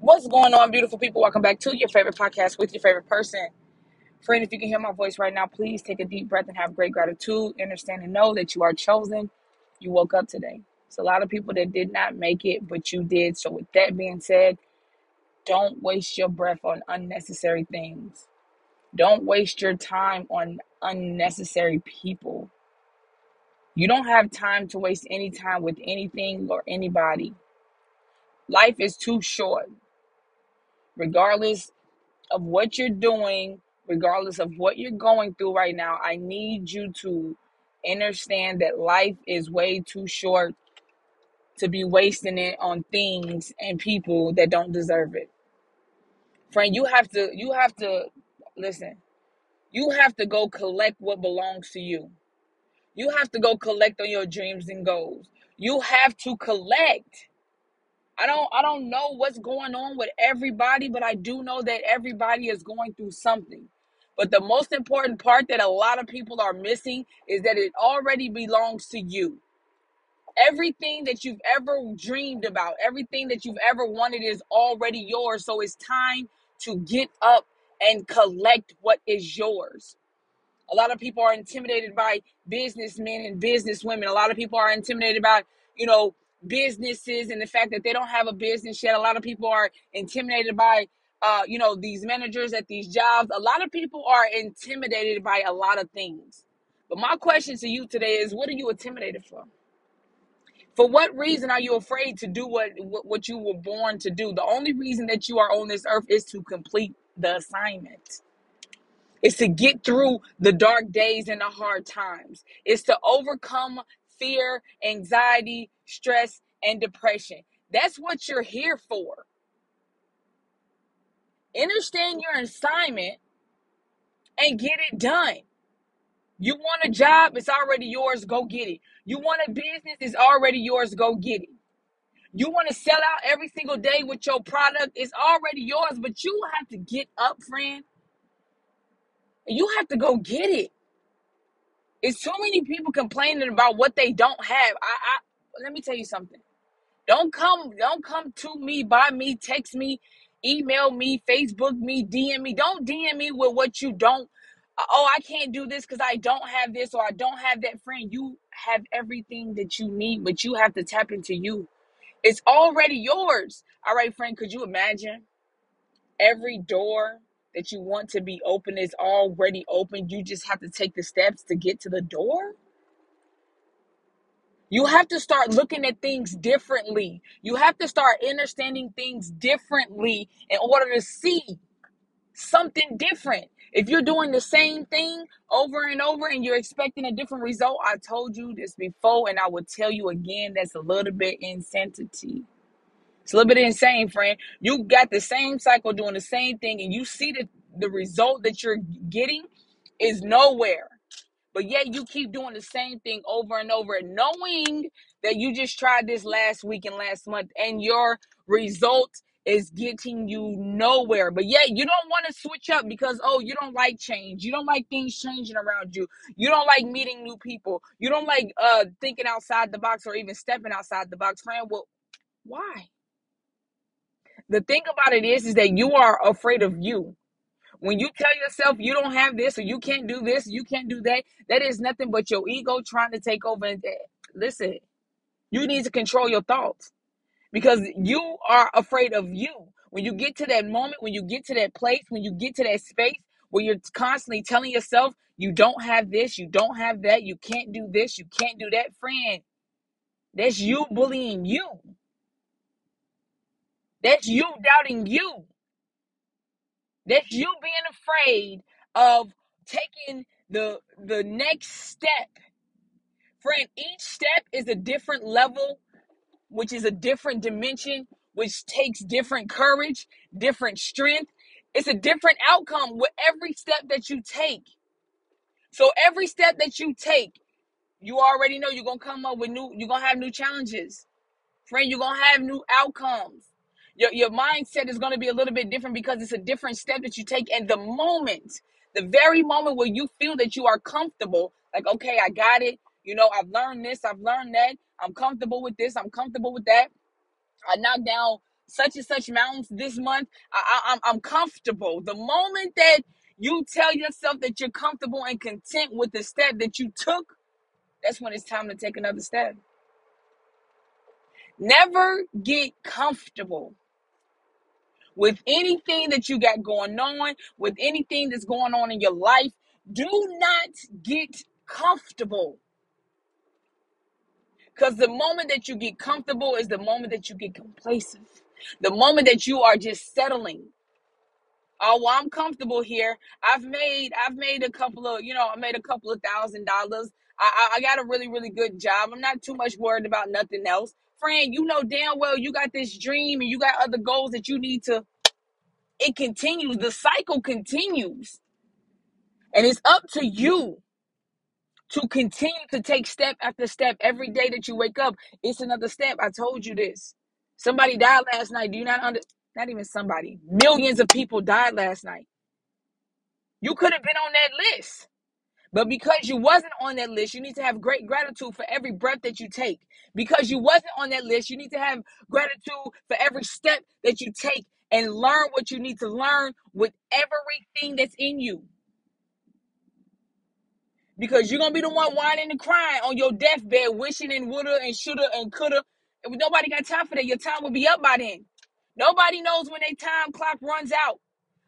What's going on, beautiful people? Welcome back to your favorite podcast with your favorite person. Friend, if you can hear my voice right now, please take a deep breath and have great gratitude. Understand and know that you are chosen. You woke up today. It's a lot of people that did not make it, but you did. So, with that being said, don't waste your breath on unnecessary things. Don't waste your time on unnecessary people. You don't have time to waste any time with anything or anybody. Life is too short, regardless of what you're doing, regardless of what you're going through right now, I need you to understand that life is way too short to be wasting it on things and people that don't deserve it. Friend, you have to you have to listen. You have to go collect what belongs to you. You have to go collect on your dreams and goals. You have to collect. I don't I don't know what's going on with everybody, but I do know that everybody is going through something. But the most important part that a lot of people are missing is that it already belongs to you. Everything that you've ever dreamed about, everything that you've ever wanted is already yours. So it's time to get up and collect what is yours. A lot of people are intimidated by businessmen and businesswomen. A lot of people are intimidated by, you know, businesses and the fact that they don't have a business yet. A lot of people are intimidated by, uh, you know, these managers at these jobs. A lot of people are intimidated by a lot of things. But my question to you today is what are you intimidated for? For what reason are you afraid to do what, what you were born to do? The only reason that you are on this earth is to complete the assignment. It's to get through the dark days and the hard times. It's to overcome fear, anxiety, stress, and depression. That's what you're here for. Understand your assignment and get it done. You want a job, it's already yours, go get it. You want a business, it's already yours, go get it. You want to sell out every single day with your product, it's already yours, but you have to get up, friend. You have to go get it. It's so many people complaining about what they don't have. I, I let me tell you something. Don't come, don't come to me, by me, text me, email me, Facebook me, DM me. Don't DM me with what you don't. uh, Oh, I can't do this because I don't have this or I don't have that friend. You have everything that you need, but you have to tap into you. It's already yours. All right, friend, could you imagine every door that you want to be open is already open? You just have to take the steps to get to the door? You have to start looking at things differently. You have to start understanding things differently in order to see something different. If you're doing the same thing over and over and you're expecting a different result, I told you this before and I will tell you again that's a little bit insanity. It's a little bit insane, friend. You got the same cycle doing the same thing and you see that the result that you're getting is nowhere. But yet you keep doing the same thing over and over, knowing that you just tried this last week and last month, and your result is getting you nowhere. But yet you don't want to switch up because oh, you don't like change. You don't like things changing around you. You don't like meeting new people. You don't like uh thinking outside the box or even stepping outside the box, friend. Well, why? The thing about it is, is that you are afraid of you. When you tell yourself you don't have this or you can't do this, you can't do that, that is nothing but your ego trying to take over. And eh, listen, you need to control your thoughts because you are afraid of you. When you get to that moment, when you get to that place, when you get to that space where you're constantly telling yourself you don't have this, you don't have that, you can't do this, you can't do that, friend, that's you bullying you. That's you doubting you. That's you being afraid of taking the the next step. Friend, each step is a different level, which is a different dimension, which takes different courage, different strength. It's a different outcome with every step that you take. So every step that you take, you already know you're gonna come up with new, you're gonna have new challenges. Friend, you're gonna have new outcomes. Your, your mindset is gonna be a little bit different because it's a different step that you take. And the moment, the very moment where you feel that you are comfortable, like, okay, I got it, you know, I've learned this, I've learned that, I'm comfortable with this, I'm comfortable with that. I knocked down such and such mountains this month. I, I, I'm, I'm comfortable. The moment that you tell yourself that you're comfortable and content with the step that you took, that's when it's time to take another step. Never get comfortable with anything that you got going on, with anything that's going on in your life. Do not get comfortable. Because the moment that you get comfortable is the moment that you get complacent. The moment that you are just settling. Oh, well, I'm comfortable here. I've made I've made a couple of, you know, I made a couple of thousand dollars. I, I I got a really, really good job. I'm not too much worried about nothing else. Friend, you know damn well you got this dream and you got other goals that you need to. It continues. The cycle continues. And it's up to you to continue to take step after step every day that you wake up. It's another step. I told you this. Somebody died last night. Do you not under not even somebody. Millions of people died last night. You could have been on that list. But because you wasn't on that list, you need to have great gratitude for every breath that you take. Because you wasn't on that list, you need to have gratitude for every step that you take and learn what you need to learn with everything that's in you. Because you're gonna be the one whining and crying on your deathbed, wishing and woulda and shoulda and coulda. And nobody got time for that. Your time will be up by then. Nobody knows when their time clock runs out.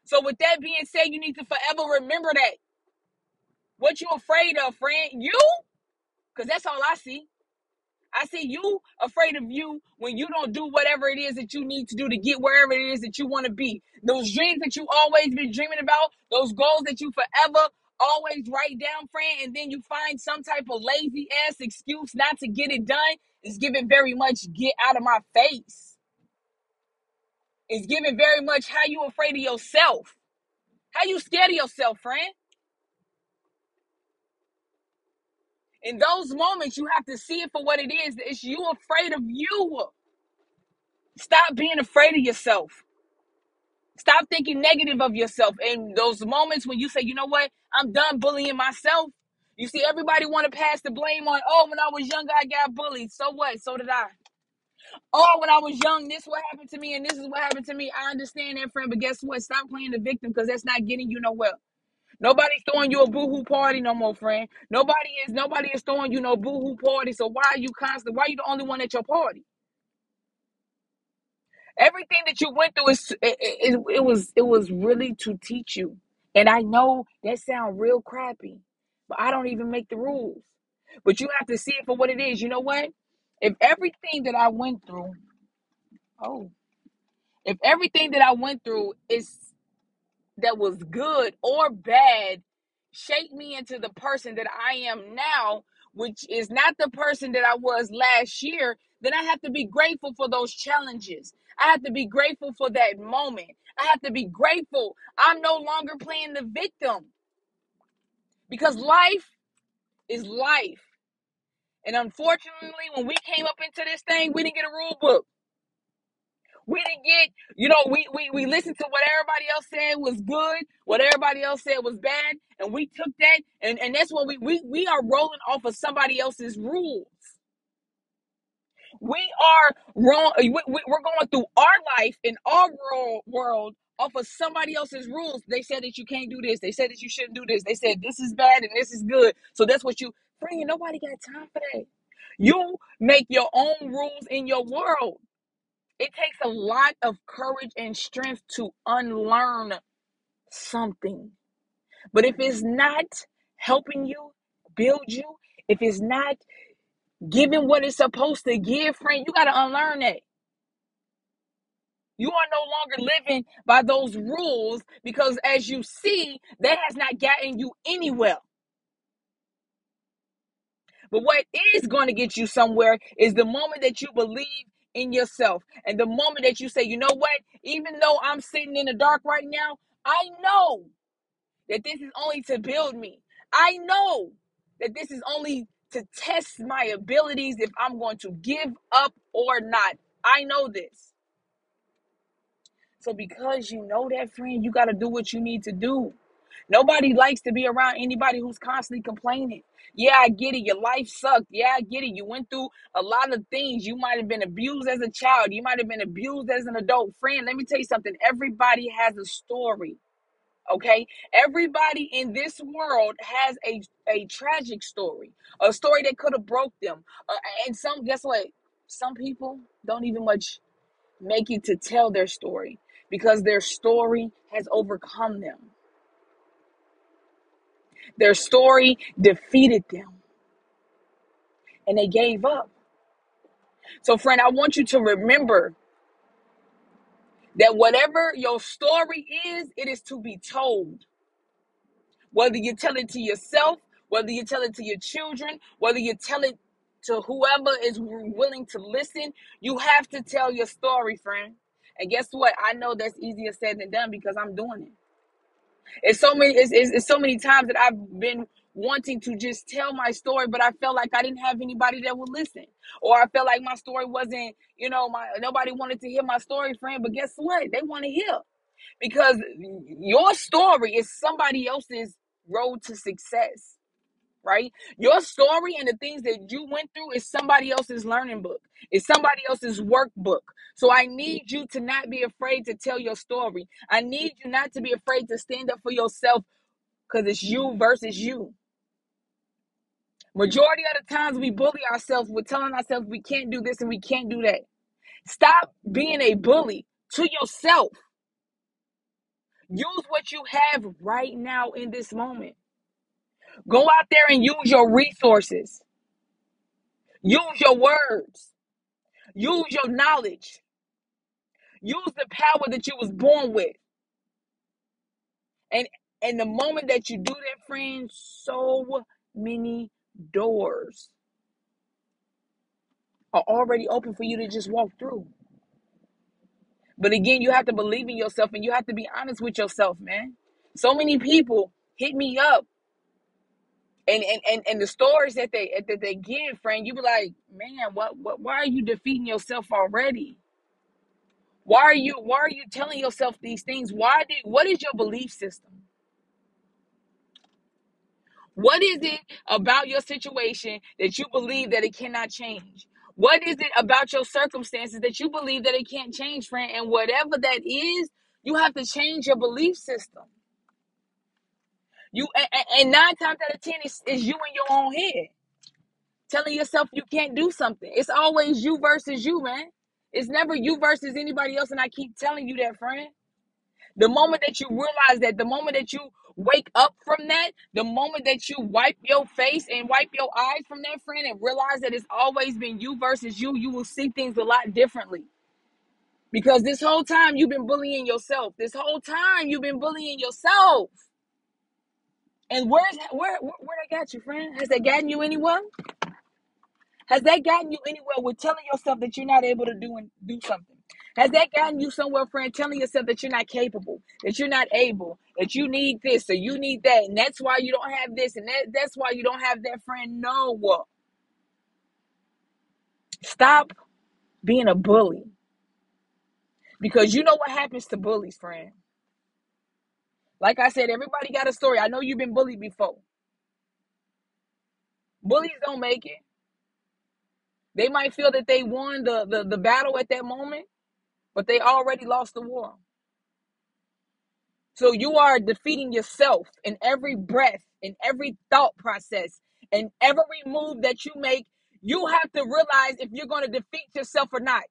So with that being said, you need to forever remember that. What you afraid of, friend? You? Because that's all I see. I see you afraid of you when you don't do whatever it is that you need to do to get wherever it is that you want to be. Those dreams that you always been dreaming about, those goals that you forever always write down, friend, and then you find some type of lazy ass excuse not to get it done. Is giving very much get out of my face. It's giving very much how you afraid of yourself. How you scared of yourself, friend? In those moments, you have to see it for what it is. It's you afraid of you. Stop being afraid of yourself. Stop thinking negative of yourself. In those moments when you say, you know what, I'm done bullying myself. You see, everybody want to pass the blame on, oh, when I was younger, I got bullied. So what? So did I. Oh, when I was young, this what happened to me, and this is what happened to me. I understand that, friend, but guess what? Stop playing the victim because that's not getting you nowhere. Nobody's throwing you a boohoo party no more, friend. Nobody is nobody is throwing you no boohoo party. So why are you constant? Why are you the only one at your party? Everything that you went through is it, it, it was it was really to teach you. And I know that sounds real crappy, but I don't even make the rules. But you have to see it for what it is. You know what? If everything that I went through, oh, if everything that I went through is that was good or bad shaped me into the person that I am now, which is not the person that I was last year, then I have to be grateful for those challenges. I have to be grateful for that moment. I have to be grateful. I'm no longer playing the victim because life is life. And unfortunately, when we came up into this thing, we didn't get a rule book. We didn't get, you know, we, we, we listened to what everybody else said was good, what everybody else said was bad, and we took that, and, and that's what we, we, we are rolling off of somebody else's rules. We are wrong, we, we, we're going through our life in our world, world off of somebody else's rules. They said that you can't do this. They said that you shouldn't do this. They said this is bad and this is good. So that's what you, friend, nobody got time for that. You make your own rules in your world. It takes a lot of courage and strength to unlearn something. But if it's not helping you build you, if it's not giving what it's supposed to give, friend, you got to unlearn that. You are no longer living by those rules because, as you see, that has not gotten you anywhere. But what is going to get you somewhere is the moment that you believe in yourself and the moment that you say, you know what, even though I'm sitting in the dark right now, I know that this is only to build me. I know that this is only to test my abilities if I'm going to give up or not. I know this. So, because you know that, friend, you got to do what you need to do. Nobody likes to be around anybody who's constantly complaining. Yeah, I get it. Your life sucked. Yeah, I get it. You went through a lot of things. You might have been abused as a child. You might have been abused as an adult. Friend, let me tell you something. Everybody has a story. Okay? Everybody in this world has a, a tragic story, a story that could have broke them. Uh, and some, guess what? Some people don't even much make it to tell their story because their story has overcome them. Their story defeated them and they gave up. So, friend, I want you to remember that whatever your story is, it is to be told. Whether you tell it to yourself, whether you tell it to your children, whether you tell it to whoever is willing to listen, you have to tell your story, friend. And guess what? I know that's easier said than done because I'm doing it. It's so many. It's, it's, it's so many times that I've been wanting to just tell my story, but I felt like I didn't have anybody that would listen, or I felt like my story wasn't. You know, my nobody wanted to hear my story, friend. But guess what? They want to hear because your story is somebody else's road to success right? Your story and the things that you went through is somebody else's learning book. It's somebody else's workbook. So I need you to not be afraid to tell your story. I need you not to be afraid to stand up for yourself because it's you versus you. Majority of the times we bully ourselves, we're telling ourselves we can't do this and we can't do that. Stop being a bully to yourself. Use what you have right now in this moment. Go out there and use your resources. Use your words. Use your knowledge. Use the power that you was born with. And and the moment that you do that, friend, so many doors are already open for you to just walk through. But again, you have to believe in yourself and you have to be honest with yourself, man. So many people hit me up and and and, and the stories that they that they give, friend, you be like, man, what what why are you defeating yourself already? Why are you why are you telling yourself these things? Why did what is your belief system? What is it about your situation that you believe that it cannot change? What is it about your circumstances that you believe that it can't change, friend? And whatever that is, you have to change your belief system. You and, and nine times out of ten is, is you in your own head telling yourself you can't do something. It's always you versus you, man. It's never you versus anybody else. And I keep telling you that, friend. The moment that you realize that, the moment that you wake up from that, the moment that you wipe your face and wipe your eyes from that, friend, and realize that it's always been you versus you, you will see things a lot differently. Because this whole time you've been bullying yourself. This whole time you've been bullying yourself. And where's where where, where that got you, friend? Has that gotten you anywhere? Has that gotten you anywhere with telling yourself that you're not able to do and do something? Has that gotten you somewhere, friend, telling yourself that you're not capable, that you're not able, that you need this or you need that, and that's why you don't have this, and that, that's why you don't have that, friend? No. Stop being a bully. Because you know what happens to bullies, friend. Like I said, everybody got a story. I know you've been bullied before. Bullies don't make it. They might feel that they won the, the, the battle at that moment, but they already lost the war. So you are defeating yourself in every breath, in every thought process, in every move that you make. You have to realize if you're going to defeat yourself or not.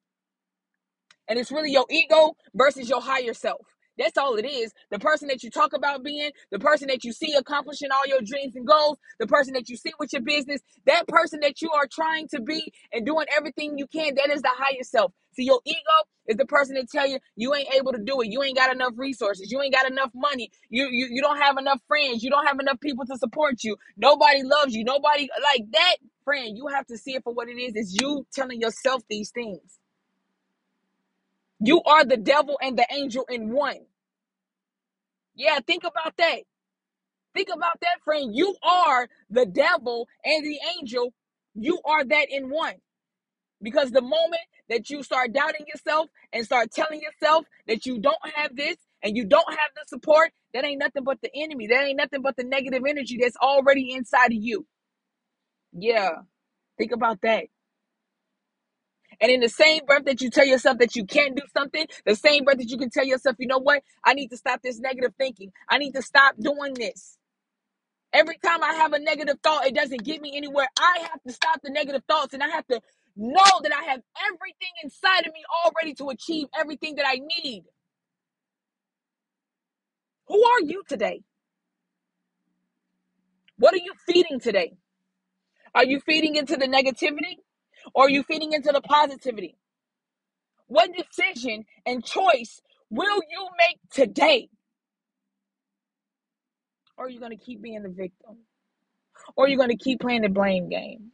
And it's really your ego versus your higher self. That's all it is. The person that you talk about being, the person that you see accomplishing all your dreams and goals, the person that you see with your business, that person that you are trying to be and doing everything you can, that is the higher self. See, your ego is the person that tell you you ain't able to do it. You ain't got enough resources. You ain't got enough money. You you, you don't have enough friends. You don't have enough people to support you. Nobody loves you. Nobody like that friend. You have to see it for what it is. It's you telling yourself these things. You are the devil and the angel in one. Yeah, think about that. Think about that, friend. You are the devil and the angel. You are that in one. Because the moment that you start doubting yourself and start telling yourself that you don't have this and you don't have the support, that ain't nothing but the enemy. That ain't nothing but the negative energy that's already inside of you. Yeah, think about that. And in the same breath that you tell yourself that you can't do something, the same breath that you can tell yourself, you know what? I need to stop this negative thinking. I need to stop doing this. Every time I have a negative thought, it doesn't get me anywhere. I have to stop the negative thoughts and I have to know that I have everything inside of me already to achieve everything that I need. Who are you today? What are you feeding today? Are you feeding into the negativity or are you feeding into the positivity? What decision and choice will you make today? Or are you going to keep being the victim? Or are you going to keep playing the blame game?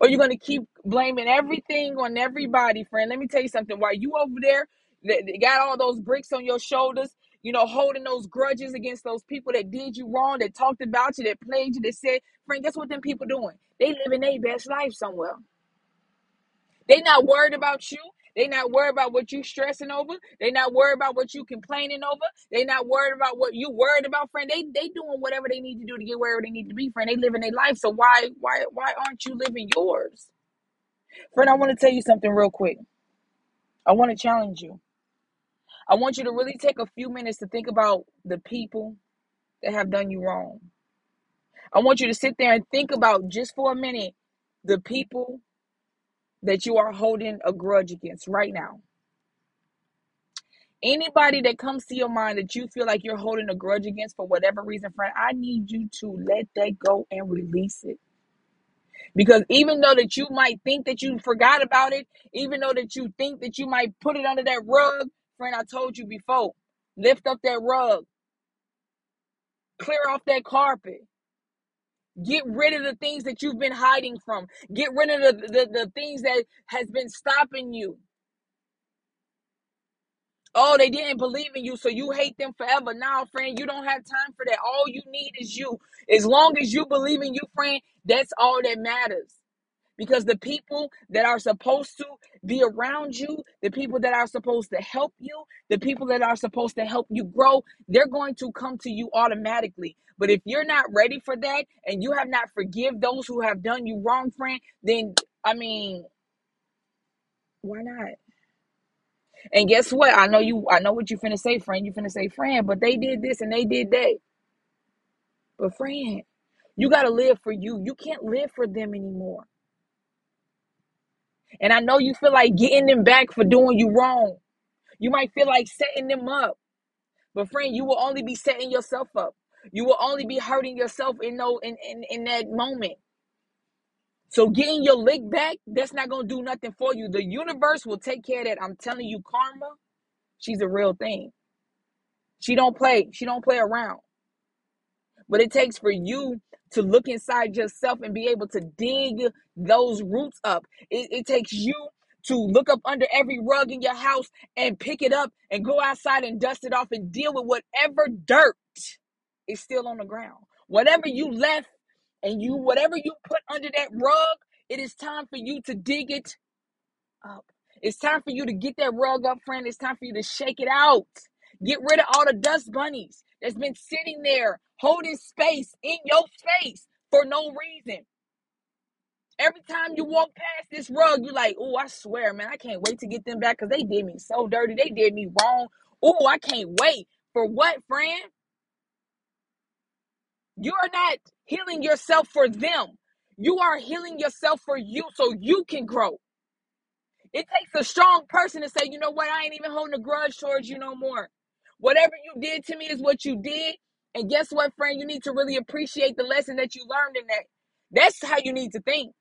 Or you're going to keep blaming everything on everybody, friend. Let me tell you something. While you over there, that that got all those bricks on your shoulders, you know, holding those grudges against those people that did you wrong, that talked about you, that played you, that said, friend, guess what them people doing? They living their best life somewhere. They not worried about you. They not worried about what you stressing over. They not worried about what you complaining over. They not worried about what you worried about, friend. They they doing whatever they need to do to get wherever they need to be, friend. They living their life. So why why why aren't you living yours? Friend, I want to tell you something real quick. I want to challenge you. I want you to really take a few minutes to think about the people that have done you wrong. I want you to sit there and think about just for a minute the people that you are holding a grudge against right now. Anybody that comes to your mind that you feel like you're holding a grudge against for whatever reason, friend, I need you to let that go and release it. Because even though that you might think that you forgot about it, even though that you think that you might put it under that rug, friend, I told you before, lift up that rug, clear off that carpet. Get rid of the things that you've been hiding from. Get rid of the, the, the things that has been stopping you. Oh, they didn't believe in you, so you hate them forever. Now, friend, you don't have time for that. All you need is you. As long as you believe in you, friend, that's all that matters. Because the people that are supposed to be around you, the people that are supposed to help you, the people that are supposed to help you grow, they're going to come to you automatically. But if you're not ready for that and you have not forgive those who have done you wrong, friend, then I mean, why not? And guess what? I know you I know what you finna say, friend. You finna say, friend, but they did this and they did that. But friend, you gotta live for you. You can't live for them anymore. And I know you feel like getting them back for doing you wrong. You might feel like setting them up. But friend, you will only be setting yourself up. You will only be hurting yourself in no in, in, in that moment. So getting your lick back, that's not gonna do nothing for you. The universe will take care of that. I'm telling you, karma, she's a real thing. She don't play, she don't play around. But it takes for you to look inside yourself and be able to dig those roots up. It, it takes you to look up under every rug in your house and pick it up and go outside and dust it off and deal with whatever dirt is still on the ground. Whatever you left and you, whatever you put under that rug, it is time for you to dig it up. It's time for you to get that rug up, friend. It's time for you to shake it out. Get rid of all the dust bunnies that's been sitting there holding space in your face for no reason. Every time you walk past this rug, you're like, oh, I swear, man, I can't wait to get them back because they did me so dirty. They did me wrong. Oh, I can't wait. For what, friend? You are not healing yourself for them. You are healing yourself for you so you can grow. It takes a strong person to say, you know what, I ain't even holding a grudge towards you no more. Whatever you did to me is what you did. And guess what, friend? You need to really appreciate the lesson that you learned in that. That's how you need to think.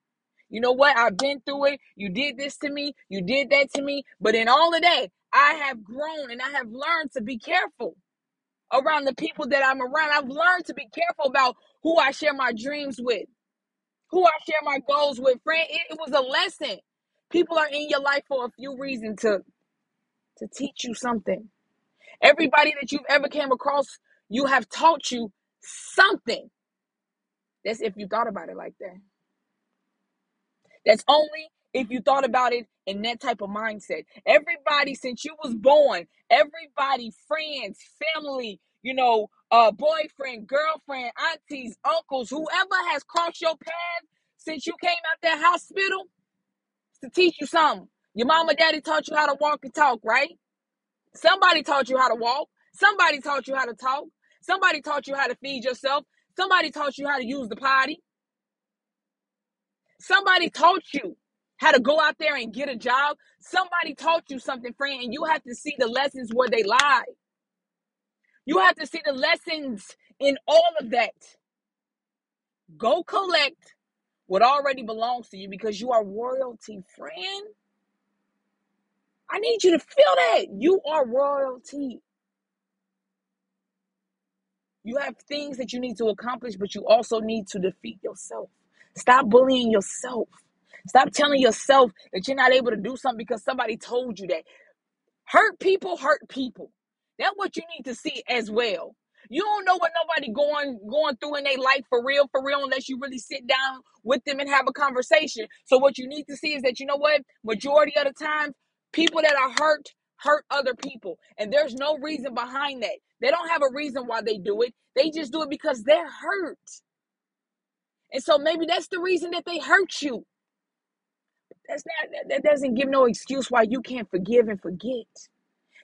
You know what? I've been through it. You did this to me. You did that to me. But in all of that, I have grown and I have learned to be careful around the people that I'm around. I've learned to be careful about who I share my dreams with, who I share my goals with. Friend, it, it was a lesson. People are in your life for a few reasons to to teach you something. Everybody that you've ever came across, you have taught you something. That's if you thought about it like that. That's only if you thought about it in that type of mindset. Everybody since you was born, everybody, friends, family, you know, uh, boyfriend, girlfriend, aunties, uncles, whoever has crossed your path since you came out that hospital to teach you something. Your mama, daddy taught you how to walk and talk, right? Somebody taught you how to walk. Somebody taught you how to talk. Somebody taught you how to feed yourself. Somebody taught you how to use the potty. Somebody taught you how to go out there and get a job. Somebody taught you something, friend, and you have to see the lessons where they lie. You have to see the lessons in all of that. Go collect what already belongs to you because you are royalty, friend. I need you to feel that. You are royalty. You have things that you need to accomplish, but you also need to defeat yourself. Stop bullying yourself. Stop telling yourself that you're not able to do something because somebody told you that. Hurt people hurt people. That's what you need to see as well. You don't know what nobody going going through in their life for real, for real, unless you really sit down with them and have a conversation. So what you need to see is that you know what? Majority of the time, people that are hurt hurt other people, and there's no reason behind that. They don't have a reason why they do it. They just do it because they're hurt. And so maybe that's the reason that they hurt you. That's not that doesn't give no excuse why you can't forgive and forget.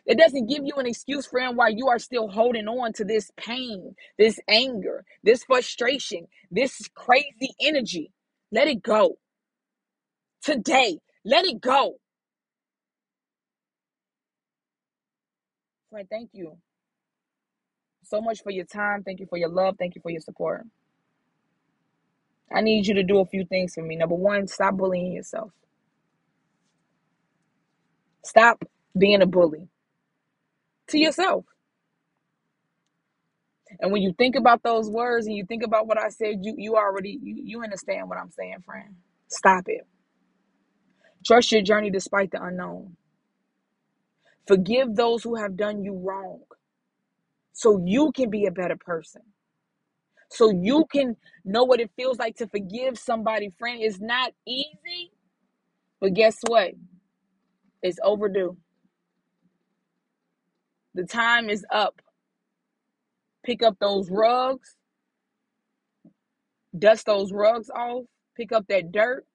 It doesn't give you an excuse, friend, why you are still holding on to this pain, this anger, this frustration, this crazy energy. Let it go. Today, let it go. Friend, thank you so much for your time. Thank you for your love. Thank you for your support. I need you to do a few things for me. Number one, stop bullying yourself. Stop being a bully to yourself. And when you think about those words and you think about what I said, you you already you, you understand what I'm saying, friend. Stop it. Trust your journey despite the unknown. Forgive those who have done you wrong so you can be a better person. So you can know what it feels like to forgive somebody, friend. It's not easy, but guess what? It's overdue. The time is up. Pick up those rugs, dust those rugs off, pick up that dirt,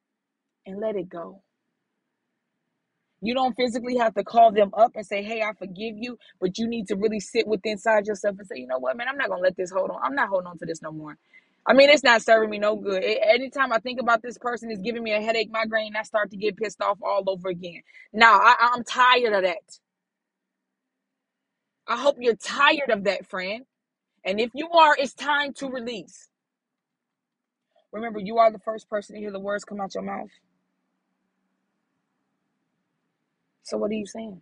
and let it go. You don't physically have to call them up and say, Hey, I forgive you, but you need to really sit with inside yourself and say, You know what, man, I'm not gonna let this hold on. I'm not holding on to this no more. I mean, it's not serving me no good. anytime I think about this person, is giving me a headache, migraine. I start to get pissed off all over again. Now I, I'm tired of that. I hope you're tired of that, friend. And if you are, it's time to release. Remember, you are the first person to hear the words come out your mouth. So what are you saying?